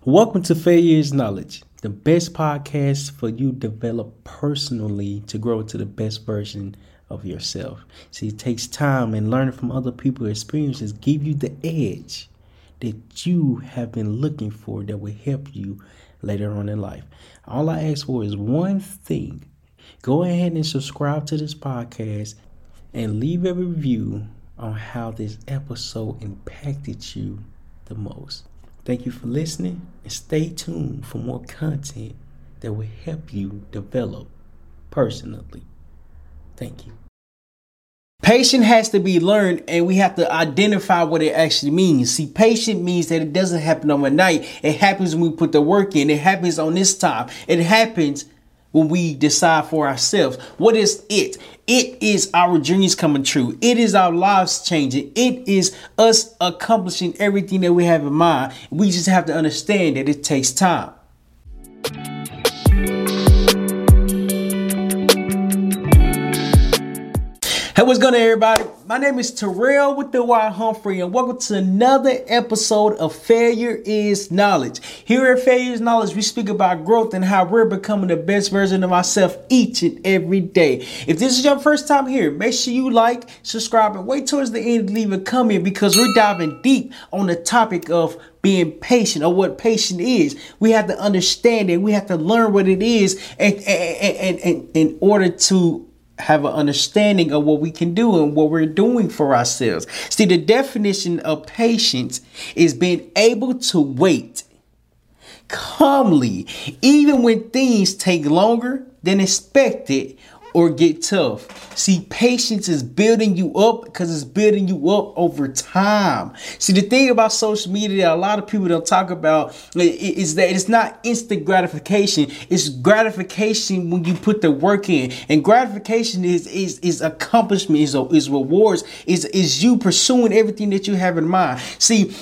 Welcome to Failure is Knowledge, the best podcast for you develop personally to grow into the best version of yourself. See, it takes time and learning from other people's experiences give you the edge that you have been looking for that will help you later on in life. All I ask for is one thing. Go ahead and subscribe to this podcast and leave a review on how this episode impacted you the most. Thank you for listening and stay tuned for more content that will help you develop personally. Thank you. Patience has to be learned and we have to identify what it actually means. See, patient means that it doesn't happen overnight. It happens when we put the work in. It happens on this time. It happens when we decide for ourselves. What is it? It is our dreams coming true. It is our lives changing. It is us accomplishing everything that we have in mind. We just have to understand that it takes time. Hey, what's going on, everybody? My name is Terryl with the Y Humphrey, and welcome to another episode of Failure is Knowledge. Here at Failure is Knowledge, we speak about growth and how we're becoming the best version of ourselves each and every day. If this is your first time here, make sure you like, subscribe, and wait towards the end to leave a comment because we're diving deep on the topic of being patient or what patient is. We have to understand it. We have to learn what it is and, and, and, and in order to have an understanding of what we can do and what we're doing for ourselves. See, the definition of patience is being able to wait calmly, even when things take longer than expected or get tough. See, patience is building you up because it's building you up over time. See, the thing about social media that a lot of people don't talk about is that it's not instant gratification. It's gratification when you put the work in. And gratification is is is accomplishment, is, is rewards, is is you pursuing everything that you have in mind. See,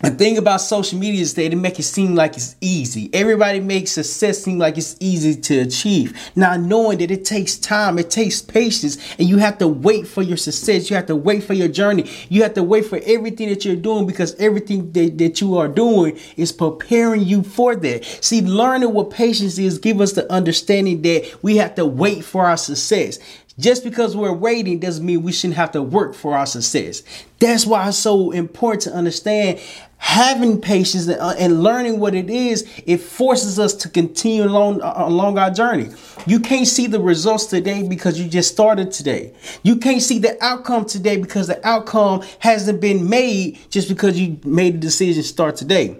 the thing about social media is that it make it seem like it's easy. Everybody makes success seem like it's easy to achieve. Not knowing that it takes time, it takes patience, and you have to wait for your success. You have to wait for your journey. You have to wait for everything that you're doing because everything that, that you are doing is preparing you for that. See, learning what patience is give us the understanding that we have to wait for our success. Just because we're waiting doesn't mean we shouldn't have to work for our success. That's why it's so important to understand having patience and, uh, and, learning what it is. It forces us to continue along uh, along our journey. You can't see the results today because you just started today. You can't see the outcome today because the outcome hasn't been made just because you made the decision to start today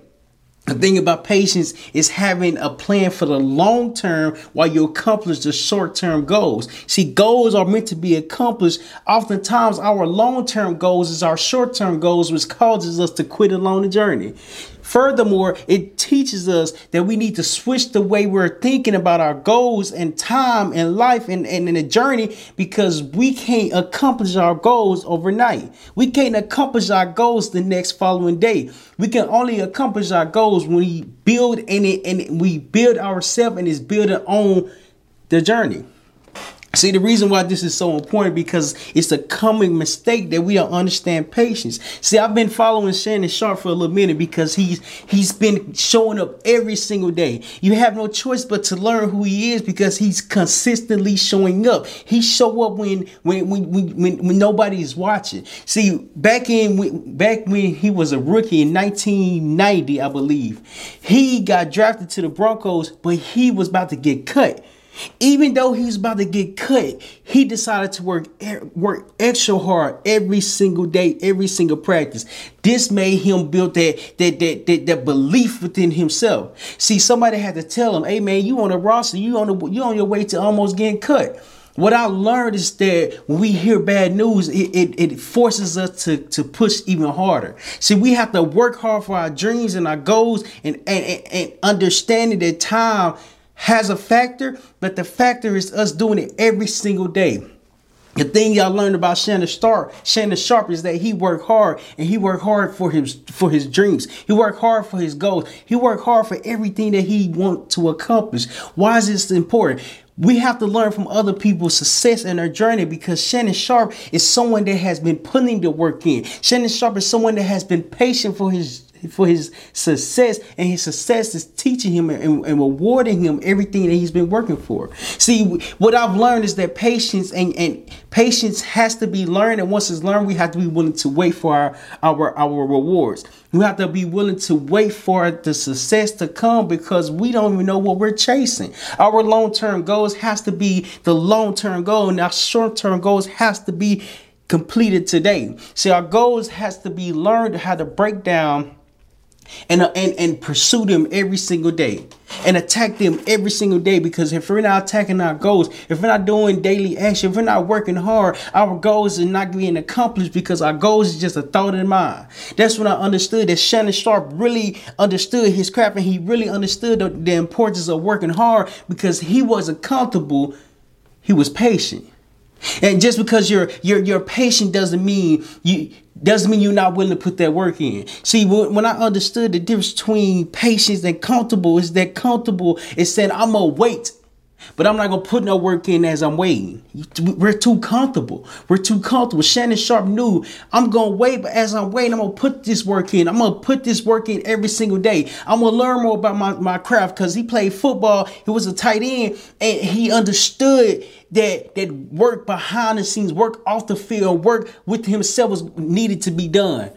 the thing about patience is having a plan for the long term while you accomplish the short term goals. See, goals are meant to be accomplished. Oftentimes, our long term goals is our short term goals, which causes us to quit along the journey. Furthermore, it teaches us that we need to switch the way we're thinking about our goals and time and life and, and in the journey because we can't accomplish our goals overnight. We can't accomplish our goals the next following day. We can only accomplish our goals when we build and, it, and we build ourselves and it's building on the journey. See, the reason why this is so important because it's a common mistake that we don't understand patience. See, I've been following Shannon Sharpe for a little minute because he's he's been showing up every single day. You have no choice but to learn who he is because he's consistently showing up. He show up when when when when, when nobody's watching. See, back in back when he was a rookie in 1990, I believe, he got drafted to the Broncos, but he was about to get cut. Even though he's about to get cut, he decided to work eh, work extra hard every single day, every single practice. This made him build that that that that, that belief within himself. See, somebody had to tell him, "Hey man, you on the roster, you on the you on your way to almost getting cut." What I learned is that when we hear bad news, it, it, it, forces us to, to push even harder. See, we have to work hard for our dreams and our goals and, and, and understanding that time has a factor, but the factor is us doing it every single day. The thing y'all learned about Shannon Sharpe, Shannon Sharpe is that he worked hard and he worked hard for his for his dreams. He worked hard for his goals. He worked hard for everything that he want to accomplish. Why is this important? We have to learn from other people's success and their journey because Shannon Sharpe is someone that has been putting the work in. Shannon Sharpe is someone that has been patient for his for his success, and his success is teaching him and, and, rewarding him everything that he's been working for. See, what I've learned is that patience and, and patience has to be learned, and once it's learned, we have to be willing to wait for our our, our rewards. We have to be willing to wait for the success to come because we don't even know what we're chasing. Our long term goals has to be the long term goal, and our short term goals has to be completed today. See, our goals has to be learned how to break down and, uh, and and pursue them every single day and attack them every single day because if we're not attacking our goals if we're not doing daily action if we're not working hard our goals are not being accomplished because our goals is just a thought in mind. That's when i understood that shannon sharpe really understood his craft and he really understood the, the importance of working hard because he wasn't comfortable. He was patient and just because you're you're you're patient doesn't mean you doesn't mean you're not willing to put that work in. See, when I understood the difference between patience and comfortable, is that comfortable is saying I'm gonna wait but I'm not gonna put no work in as I'm waiting. We're too comfortable. We're too comfortable. Shannon Sharpe knew I'm gonna wait, but as I'm waiting, I'm gonna put this work in. I'm gonna put this work in every single day. I'm gonna learn more about my, my craft because he played football. He was a tight end, and he understood that that work behind the scenes, work off the field, work with himself was needed to be done.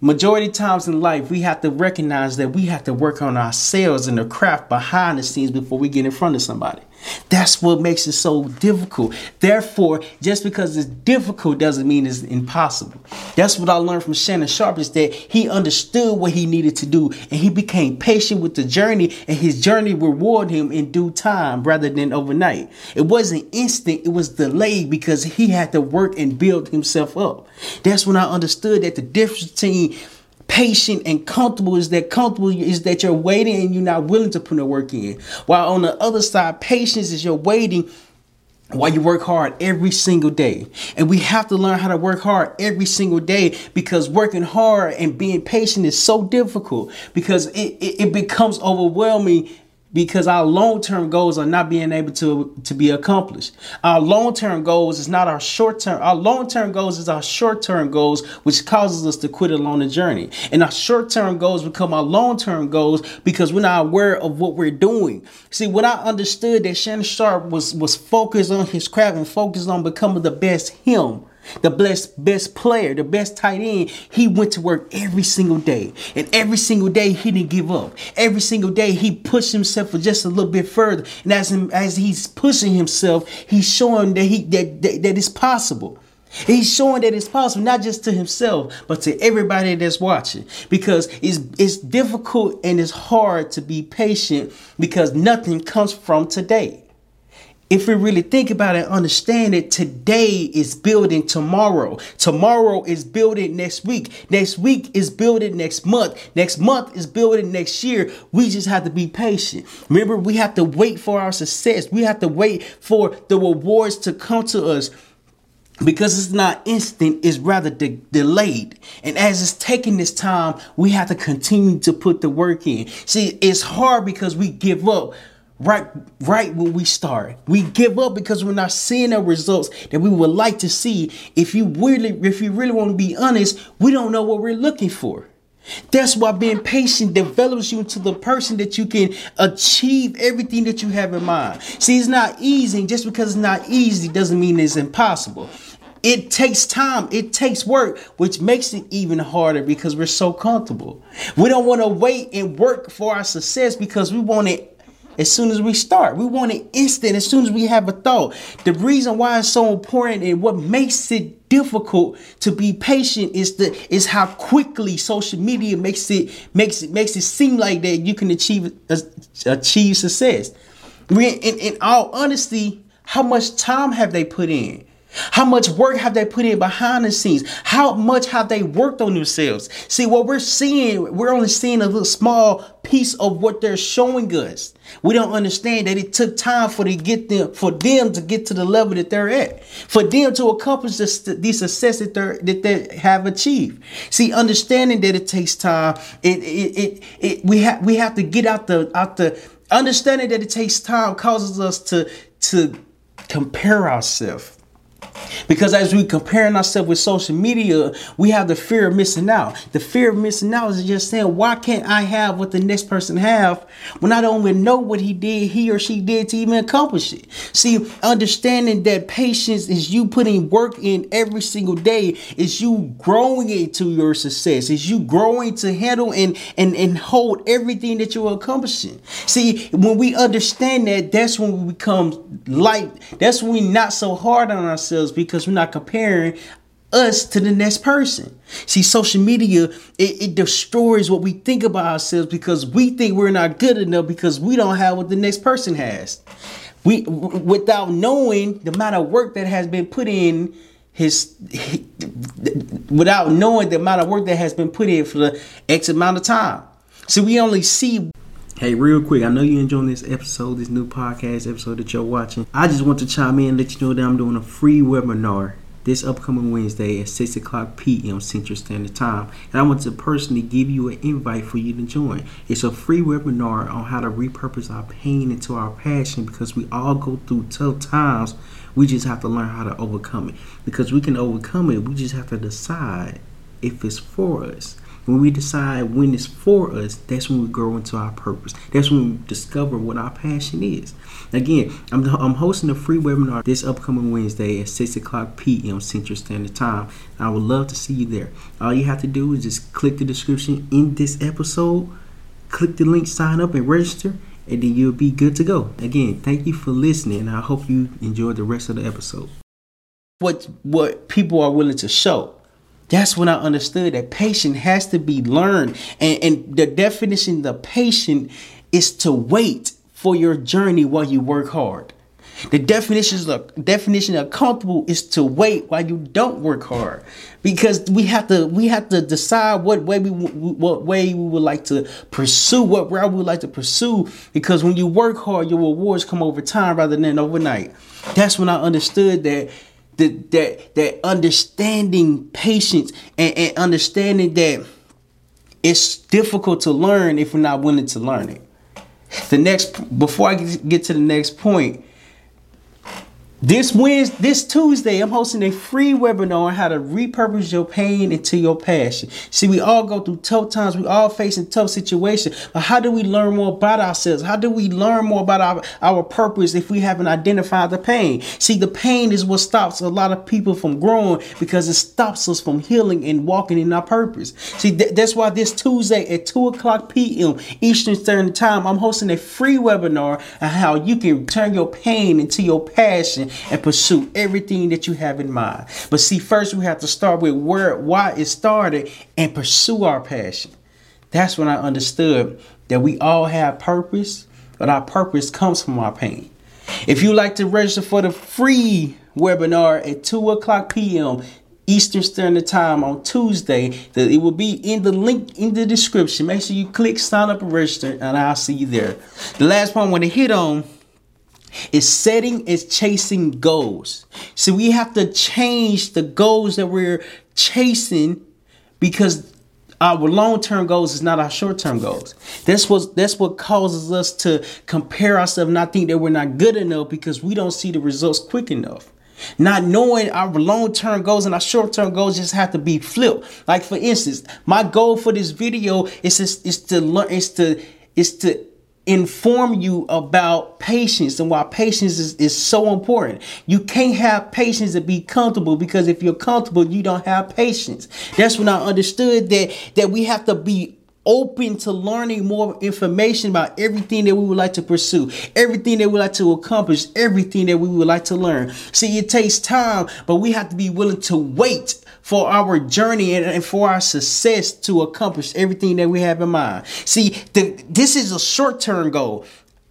Majority times in life, we have to recognize that we have to work on ourselves and the craft behind the scenes before we get in front of somebody. That's what makes it so difficult. Therefore, just because it's difficult doesn't mean it's impossible. That's what I learned from Shannon Sharpe is that he understood what he needed to do and he became patient with the journey and his journey rewarded him in due time rather than overnight. It wasn't instant, it was delayed because he had to work and build himself up. That's when I understood that the difference between patient and comfortable is that comfortable is that you're waiting and you're not willing to put the work in. While on the other side, patience is you're waiting while you work hard every single day. And we have to learn how to work hard every single day because working hard and being patient is so difficult because it, it, it becomes overwhelming because our long-term goals are not being able to to be accomplished. Our long-term goals is not our short-term. Our long-term goals is our short-term goals, which causes us to quit along the journey. And our short-term goals become our long-term goals because we're not aware of what we're doing. See, when I understood that Shannon Sharpe was was focused on his craft and focused on becoming the best him the best best player, the best tight end, he went to work every single day. And every single day he didn't give up. Every single day he pushed himself for just a little bit further. And as him, as he's pushing himself, he's showing that he that, that, that it's possible. He's showing that it's possible, not just to himself, but to everybody that's watching. Because it's it's difficult and it's hard to be patient because nothing comes from today if we really think about it, understand it, today is building tomorrow. Tomorrow is building next week. Next week is building next month. Next month is building next year. We just have to be patient. Remember, we have to wait for our success. We have to wait for the rewards to come to us because it's not instant, it's rather de- delayed. And as it's taking this time, we have to continue to put the work in. See, it's hard because we give up right right when we start. We give up because we're not seeing the results that we would like to see. If you really if you really want to be honest we don't know what we're looking for. That's why being patient develops you into the person that you can achieve everything that you have in mind. See it's not easy just because it's not easy doesn't mean it's impossible. It takes time, it takes work, which makes it even harder because we're so comfortable. We don't want to wait and work for our success because we want it as soon as we start. We want it instant as soon as we have a thought. The reason why it's so important and what makes it difficult to be patient is the is how quickly social media makes it makes it makes it seem like that you can achieve uh, achieve success. In, in all honesty, how much time have they put in? How much work have they put in behind the scenes? How much have they worked on themselves? See, what we're seeing, we're only seeing a little small piece of what they're showing us. We don't understand that it took time for to get them for them to get to the level that they're at, for them to accomplish this, the success that they that they have achieved. See, understanding that it takes time, it it it, it we have we have to get out the out the understanding that it takes time causes us to to compare ourselves Because as we comparing ourselves with social media, we have the fear of missing out. The fear of missing out is just saying, why can't I have what the next person have when I don't even know what he did, he or she did to even accomplish it? See, understanding that patience is you putting work in every single day, is you growing into your success, is you growing to handle and and, and hold everything that you're accomplishing. See, when we understand that, that's when we become light. That's when we're not so hard on ourselves because we're not comparing us to the next person. See, social media, it, it, destroys what we think about ourselves because we think we're not good enough because we don't have what the next person has. We without knowing the amount of work that has been put in his, without knowing the amount of work that has been put in for the X amount of time. So we only see Hey, real quick, I know you're enjoying this episode, this new podcast episode that you're watching. I just want to chime in and let you know that I'm doing a free webinar this upcoming Wednesday at 6 o'clock p.m. Central Standard Time. And I want to personally give you an invite for you to join. It's a free webinar on how to repurpose our pain into our passion because we all go through tough times. We just have to learn how to overcome it. Because we can overcome it, we just have to decide if it's for us. When we decide when it's for us, that's when we grow into our purpose. That's when we discover what our passion is. Again, I'm, I'm hosting a free webinar this upcoming Wednesday at 6 o'clock p.m. Central Standard Time. I would love to see you there. All you have to do is just click the description in this episode, click the link, sign up, and register, and then you'll be good to go. Again, thank you for listening. I hope you enjoy the rest of the episode. What what people are willing to show that's when I understood that patience has to be learned. And, and the definition of patient is to wait for your journey while you work hard. The definition of definition of comfortable is to wait while you don't work hard, because we have to we have to decide what way we what way we would like to pursue, what route we would like to pursue. Because when you work hard, your rewards come over time rather than overnight. That's when I understood that that that that understanding patience and, and understanding that it's difficult to learn if we're not willing to learn it. The next before I get to the next point, this Wednesday, this Tuesday, I'm hosting a free webinar on how to repurpose your pain into your passion. See, we all go through tough times. We all facing tough situations. But how do we learn more about ourselves? How do we learn more about our, our purpose if we haven't identified the pain? See, the pain is what stops a lot of people from growing because it stops us from healing and walking in our purpose. See, th- that's why this Tuesday at 2 o'clock p.m. Eastern Standard Time, I'm hosting a free webinar on how you can turn your pain into your passion and pursue everything that you have in mind. But see, first we have to start with where why it started and pursue our passion. That's when I understood that we all have purpose, but our purpose comes from our pain. If you like to register for the free webinar at 2 o'clock p.m. Eastern Standard Time on Tuesday. that It will be in the link in the description. Make sure you click sign up and register, and I'll see you there. The last one I want to hit on is setting is chasing goals. So we have to change the goals that we're chasing because our long-term goals is not our short-term goals. That's what that's what causes us to compare ourselves and not think that we're not good enough because we don't see the results quick enough. Not knowing our long-term goals and our short-term goals just have to be flipped. Like for instance, my goal for this video is to, is to learn is to is to inform you about patience and why patience is, is so important. You can't have patience and be comfortable because if you're comfortable, you don't have patience. That's when I understood that that we have to be open to learning more information about everything that we would like to pursue, everything that we like to accomplish, everything that we would like to learn. See, it takes time, but we have to be willing to wait for our journey and, for our success to accomplish everything that we have in mind. See, the, this is a short term goal.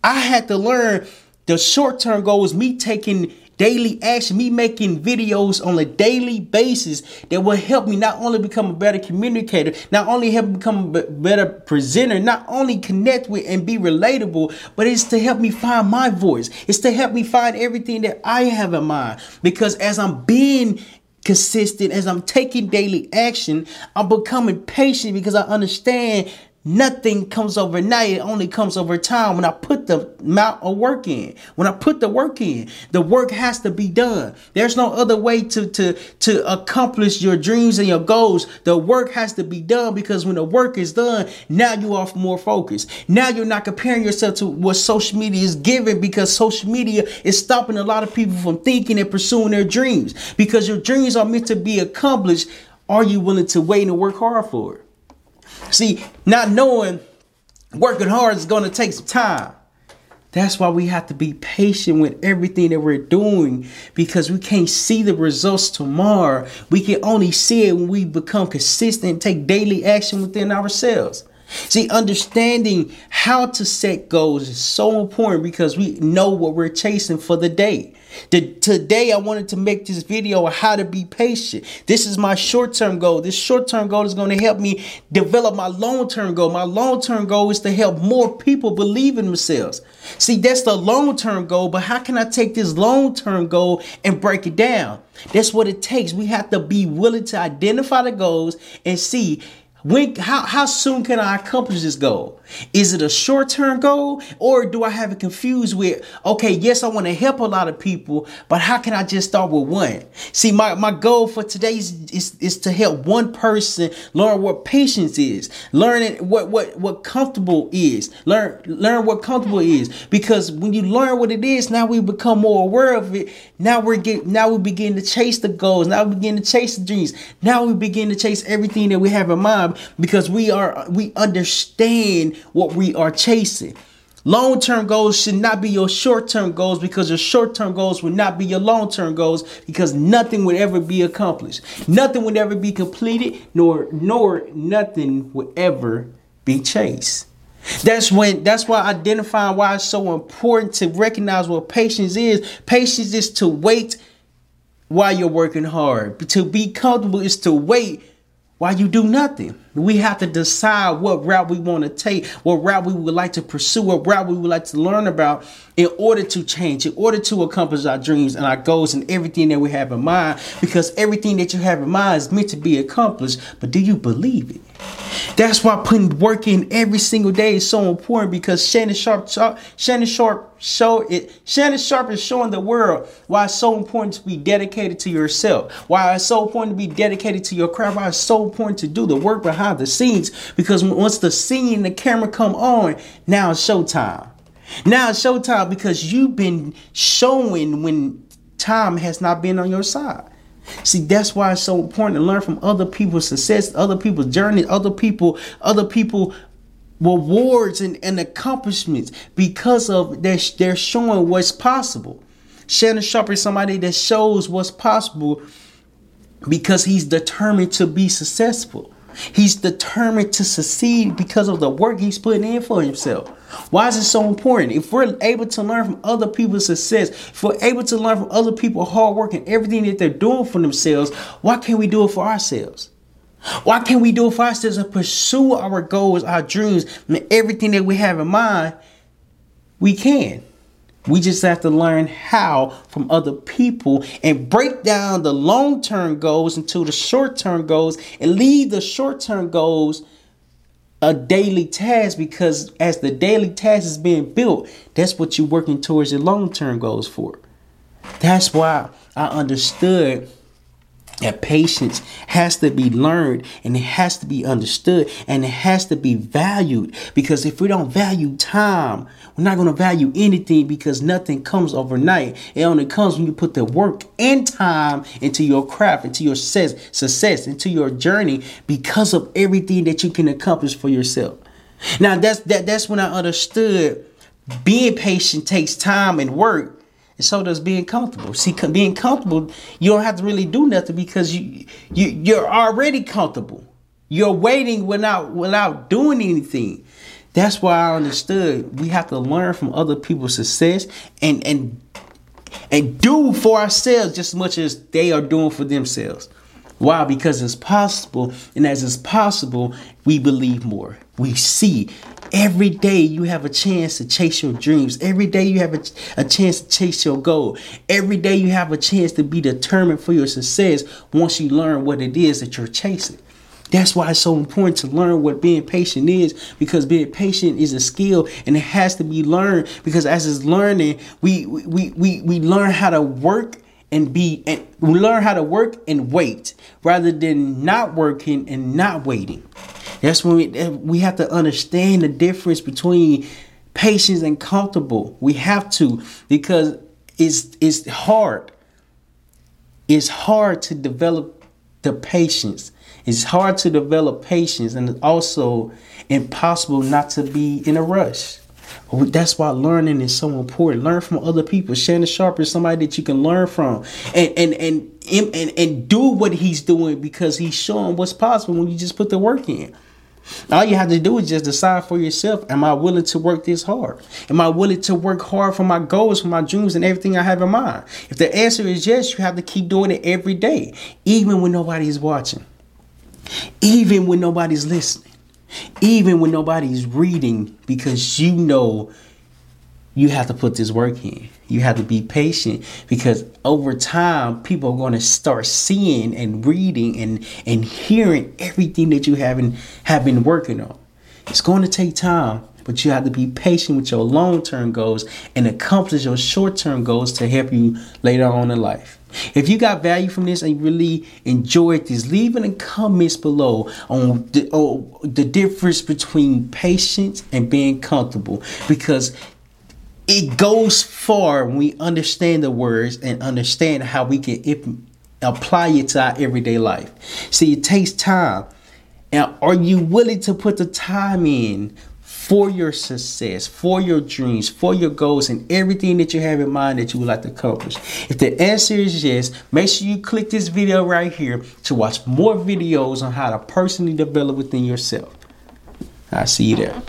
I had to learn the short term goal is me taking daily action, me making videos on a daily basis that will help me not only become a better communicator, not only help me become a better presenter, not only connect with and be relatable, but it's to help me find my voice. It's to help me find everything that I have in mind. Because as I'm being consistent, as I'm taking daily action, I'm becoming patient because I understand nothing comes overnight. It only comes over time when I put the amount of work in. When I put the work in, the work has to be done. There's no other way to, to, to accomplish your dreams and your goals. The work has to be done because when the work is done, now you are more focused. Now you're not comparing yourself to what social media is giving because social media is stopping a lot of people from thinking and pursuing their dreams because your dreams are meant to be accomplished are you willing to wait and work hard for it? See, not knowing working hard is going to take some time. That's why we have to be patient with everything that we're doing because we can't see the results tomorrow. We can only see it when we become consistent, take daily action within ourselves. See, understanding how to set goals is so important because we know what we're chasing for the day. The, today, I wanted to make this video on how to be patient. This is my short term goal. This short term goal is going to help me develop my long term goal. My long term goal is to help more people believe in themselves. See, that's the long term goal, but how can I take this long term goal and break it down? That's what it takes. We have to be willing to identify the goals and see when how, how soon can I accomplish this goal? Is it a short-term goal or do I have it confused with okay, yes, I want to help a lot of people, but how can I just start with one? See, my, my goal for today is, is, is to help one person learn what patience is, learn what what what comfortable is, learn learn what comfortable is. Because when you learn what it is, now we become more aware of it. Now we're get now we begin to chase the goals. Now we begin to chase the dreams. Now we begin to chase everything that we have in mind because we are we understand what we are chasing. Long term goals should not be your short term goals because your short term goals will not be your long term goals because nothing would ever be accomplished. Nothing would ever be completed, nor nor nothing would ever be chased. That's when that's why identifying why it's so important to recognize what patience is. Patience is to wait while you're working hard. To be comfortable is to wait why you do nothing? We have to decide what route we want to take, what route we would like to pursue, what route we would like to learn about in order to change, in order to accomplish our dreams and our goals and everything that we have in mind. Because everything that you have in mind is meant to be accomplished, but do you believe it? That's why putting work in every single day is so important because Shannon Sharpe, Shannon Sharpe show it. Shannon Sharpe is showing the world why it's so important to be dedicated to yourself. Why it's so important to be dedicated to your craft. Why it's so important to do the work behind the scenes. Because once the scene the camera come on, now it's showtime. Now it's showtime because you've been showing when time has not been on your side. See, that's why it's so important to learn from other people's success, other people's journey, other people, other people rewards and, and accomplishments because of they're, they're showing what's possible. Shannon Sharpe is somebody that shows what's possible because he's determined to be successful. He's determined to succeed because of the work he's putting in for himself. Why is it so important? If we're able to learn from other people's success, if we're able to learn from other people's hard work and everything that they're doing for themselves, why can't we do it for ourselves? Why can't we do it for ourselves and pursue our goals, our dreams, and everything that we have in mind? We can. We just have to learn how from other people and break down the long term goals into the short term goals and leave the short term goals a daily task because as the daily task is being built, that's what you're working towards your long term goals for. That's why I understood that patience has to be learned and it has to be understood and it has to be valued. Because if we don't value time we're not going to value anything because nothing comes overnight. It only comes when you put the work and time into your craft into your success, success into your journey because of everything that you can accomplish for yourself. Now that's that that's when i understood being patient takes time and work and so does being comfortable. See, being comfortable, you don't have to really do nothing because you you you're already comfortable. You're waiting without without doing anything. That's why I understood we have to learn from other people's success and and and do for ourselves just as much as they are doing for themselves. Why? Because it's possible, and as it's possible, we believe more. We see every day you have a chance to chase your dreams. Every day you have a, a chance to chase your goal. Every day you have a chance to be determined for your success once you learn what it is that you're chasing. That's why it's so important to learn what being patient is because being patient is a skill and it has to be learned because as it's learning, we we we, we learn how to work and be and we learn how to work and wait rather than not working and not waiting. That's when we, we have to understand the difference between patience and comfortable. We have to because it's it's hard. It's hard to develop the patience it's hard to develop patience and it's also impossible not to be in a rush. That's why learning is so important. Learn from other people. Shannon Sharpe is somebody that you can learn from, and and and and and do what he's doing because he's showing what's possible when you just put the work in. All you have to do is just decide for yourself: Am I willing to work this hard? Am I willing to work hard for my goals, for my dreams, and everything I have in mind? If the answer is yes, you have to keep doing it every day, even when nobody is watching even when nobody's listening, even when nobody's reading, because you know you have to put this work in. You have to be patient because over time, people are going to start seeing and reading and, and hearing everything that you haven't have been working on. It's going to take time, but you have to be patient with your long term goals and accomplish your short term goals to help you later on in life. If you got value from this and really enjoyed this, leave in the comments below on the, oh, the difference between patience and being comfortable because it goes far when we understand the words and understand how we can apply it to our everyday life. See, it takes time. And are you willing to put the time in for your success, for your dreams, for your goals, and everything that you have in mind that you would like to accomplish? If the answer is yes, make sure you click this video right here to watch more videos on how to personally develop within yourself. I'll see you there.